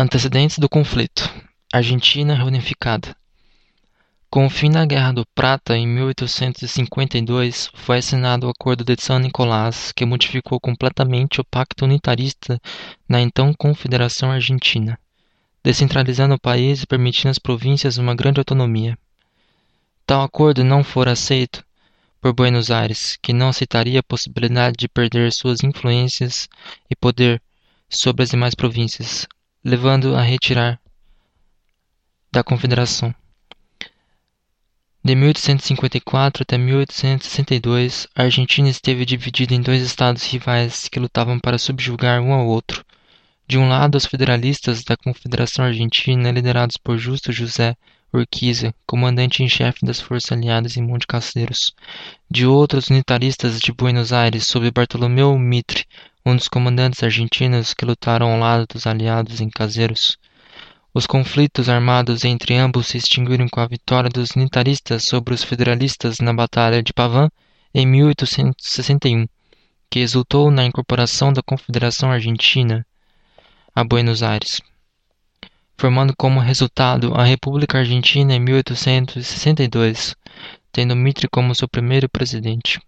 Antecedentes do conflito: Argentina reunificada. Com o fim da Guerra do Prata em 1852, foi assinado o Acordo de San Nicolás, que modificou completamente o pacto unitarista na então Confederação Argentina, descentralizando o país e permitindo às províncias uma grande autonomia. Tal acordo não fora aceito por Buenos Aires, que não aceitaria a possibilidade de perder suas influências e poder sobre as demais províncias, levando a retirar da Confederação. De 1854 até 1862, a Argentina esteve dividida em dois estados rivais que lutavam para subjugar um ao outro. De um lado, os federalistas da Confederação Argentina, liderados por Justo José Urquiza, comandante em chefe das forças aliadas em Monte Casteiros. De outro, os unitaristas de Buenos Aires, sob Bartolomeu Mitre, um dos comandantes argentinos que lutaram ao lado dos aliados em Caseiros. Os conflitos armados entre ambos se extinguiram com a vitória dos unitaristas sobre os federalistas na Batalha de Pavã em 1861, que resultou na incorporação da Confederação Argentina a Buenos Aires, formando como resultado a República Argentina em 1862, tendo Mitre como seu primeiro presidente.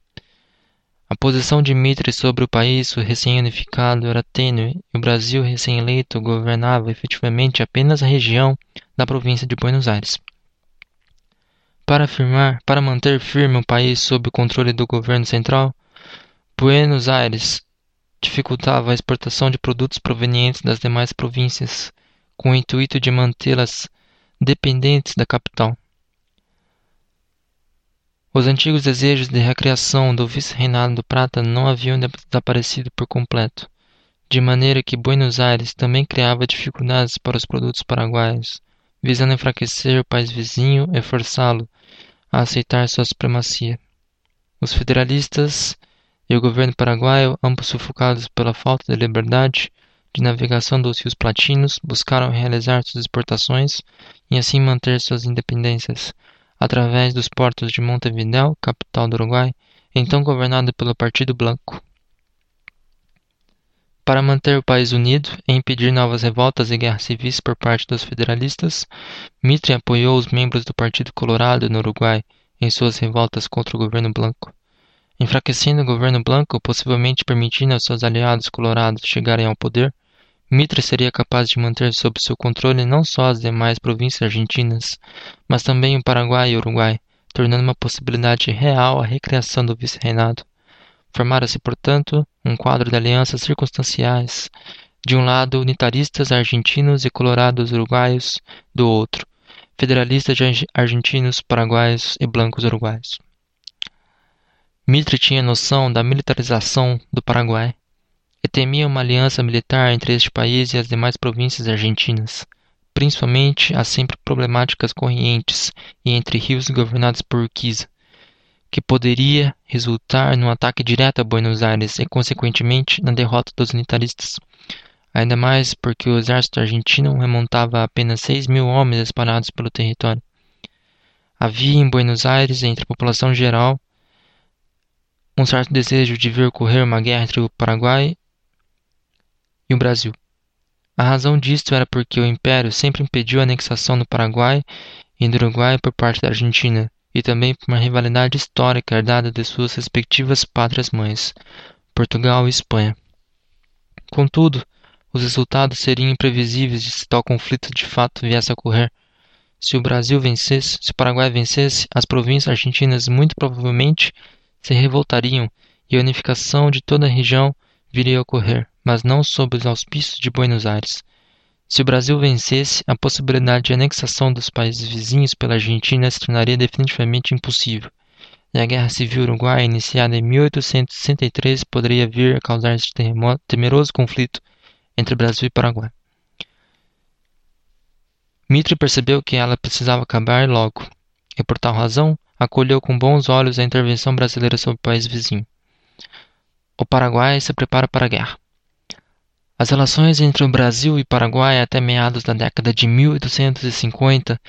A posição de Mitre sobre o país recém-unificado era tênue e o Brasil recém-eleito governava efetivamente apenas a região da província de Buenos Aires. Para, afirmar, para manter firme o país sob o controle do governo central, Buenos Aires dificultava a exportação de produtos provenientes das demais províncias, com o intuito de mantê-las dependentes da capital. Os antigos desejos de recriação do vice-reinado do Prata não haviam desaparecido por completo, de maneira que Buenos Aires também criava dificuldades para os produtos paraguaios, visando enfraquecer o país vizinho e forçá-lo a aceitar sua supremacia. Os federalistas e o governo paraguaio, ambos sufocados pela falta de liberdade de navegação dos rios platinos, buscaram realizar suas exportações e assim manter suas independências, através dos portos de Montevideo, capital do Uruguai, então governado pelo Partido Blanco. Para manter o país unido e impedir novas revoltas e guerras civis por parte dos federalistas, Mitre apoiou os membros do Partido Colorado no Uruguai em suas revoltas contra o governo Blanco. Enfraquecendo o governo Blanco, possivelmente permitindo aos seus aliados colorados chegarem ao poder, Mitre seria capaz de manter sob seu controle não só as demais províncias argentinas, mas também o Paraguai e o Uruguai, tornando uma possibilidade real a recriação do vice-reinado. Formara-se, portanto, um quadro de alianças circunstanciais, de um lado unitaristas argentinos e colorados uruguaios, do outro, federalistas argentinos, paraguaios e blancos uruguaios. Mitre tinha noção da militarização do Paraguai e temia uma aliança militar entre este país e as demais províncias argentinas, principalmente as sempre problemáticas correntes e entre rios governados por Urquiza, que poderia resultar num ataque direto a Buenos Aires e, consequentemente, na derrota dos unitaristas. Ainda mais porque o exército argentino remontava a apenas 6 mil homens espalhados pelo território. Havia em Buenos Aires, entre a população geral, um certo desejo de ver ocorrer uma guerra entre o Paraguai e o Brasil. A razão disto era porque o Império sempre impediu a anexação do Paraguai e do Uruguai por parte da Argentina, e também por uma rivalidade histórica herdada de suas respectivas pátrias-mães, Portugal e Espanha. Contudo, os resultados seriam imprevisíveis se tal conflito de fato viesse a ocorrer. Se o Brasil vencesse, se o Paraguai vencesse, as províncias argentinas muito provavelmente se revoltariam e a unificação de toda a região viria a ocorrer mas não sob os auspícios de Buenos Aires. Se o Brasil vencesse, a possibilidade de anexação dos países vizinhos pela Argentina se tornaria definitivamente impossível, e a Guerra Civil Uruguaia, iniciada em 1863, poderia vir a causar este temeroso conflito entre Brasil e Paraguai. Mitre percebeu que ela precisava acabar logo, e por tal razão acolheu com bons olhos a intervenção brasileira sobre o país vizinho. O Paraguai se prepara para a guerra. As relações entre o Brasil e Paraguai até meados da década de 1850,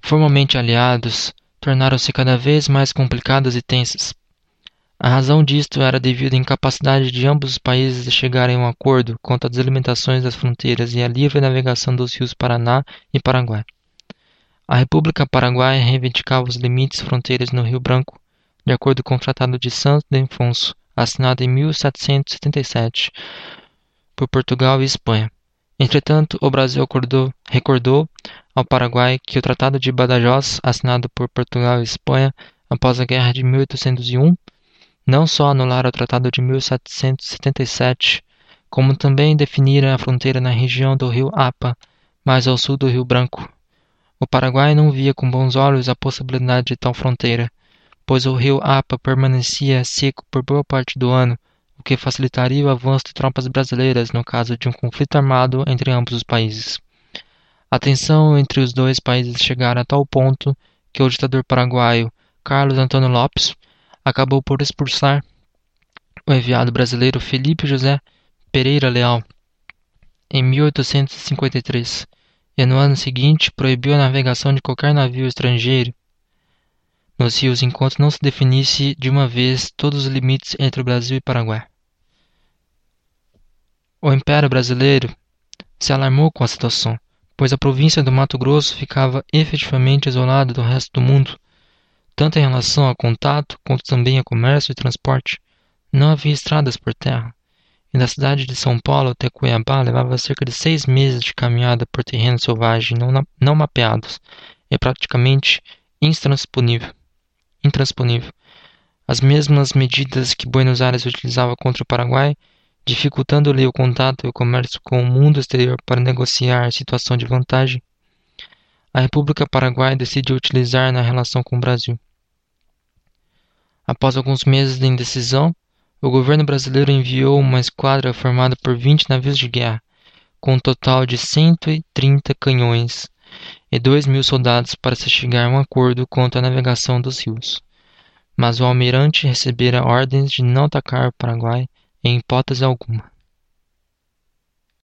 formalmente aliados, tornaram-se cada vez mais complicadas e tensas. A razão disto era devido à incapacidade de ambos os países de chegarem a um acordo quanto às delimitações das fronteiras e à livre navegação dos rios Paraná e Paraguai. A República Paraguaia reivindicava os limites fronteiras no Rio Branco, de acordo com o Tratado de Santo de Afonso, assinado em 1777 por Portugal e Espanha. Entretanto, o Brasil acordou, recordou ao Paraguai que o Tratado de Badajoz, assinado por Portugal e Espanha após a Guerra de 1801, não só anularam o Tratado de 1777, como também definiram a fronteira na região do rio Apa, mais ao sul do Rio Branco. O Paraguai não via com bons olhos a possibilidade de tal fronteira, pois o rio Apa permanecia seco por boa parte do ano, o que facilitaria o avanço de tropas brasileiras no caso de um conflito armado entre ambos os países. A tensão entre os dois países chegara a tal ponto que o ditador paraguaio Carlos Antônio Lopes acabou por expulsar o enviado brasileiro Felipe José Pereira Leal em 1853 e no ano seguinte proibiu a navegação de qualquer navio estrangeiro nos rios enquanto não se definisse de uma vez todos os limites entre o Brasil e Paraguai. O Império Brasileiro se alarmou com a situação, pois a província do Mato Grosso ficava efetivamente isolada do resto do mundo, tanto em relação a contato quanto também a comércio e transporte. Não havia estradas por terra, e da cidade de São Paulo até Cuiabá levava cerca de seis meses de caminhada por terreno selvagem não, não mapeados e praticamente intransponível intransponível. As mesmas medidas que Buenos Aires utilizava contra o Paraguai, dificultando-lhe o contato e o comércio com o mundo exterior para negociar situação de vantagem, a República Paraguai decidiu utilizar na relação com o Brasil. Após alguns meses de indecisão, o governo brasileiro enviou uma esquadra formada por 20 navios de guerra, com um total de 130 canhões e dois mil soldados para se chegar a um acordo quanto à navegação dos rios. Mas o almirante recebera ordens de não atacar o Paraguai em hipótese alguma.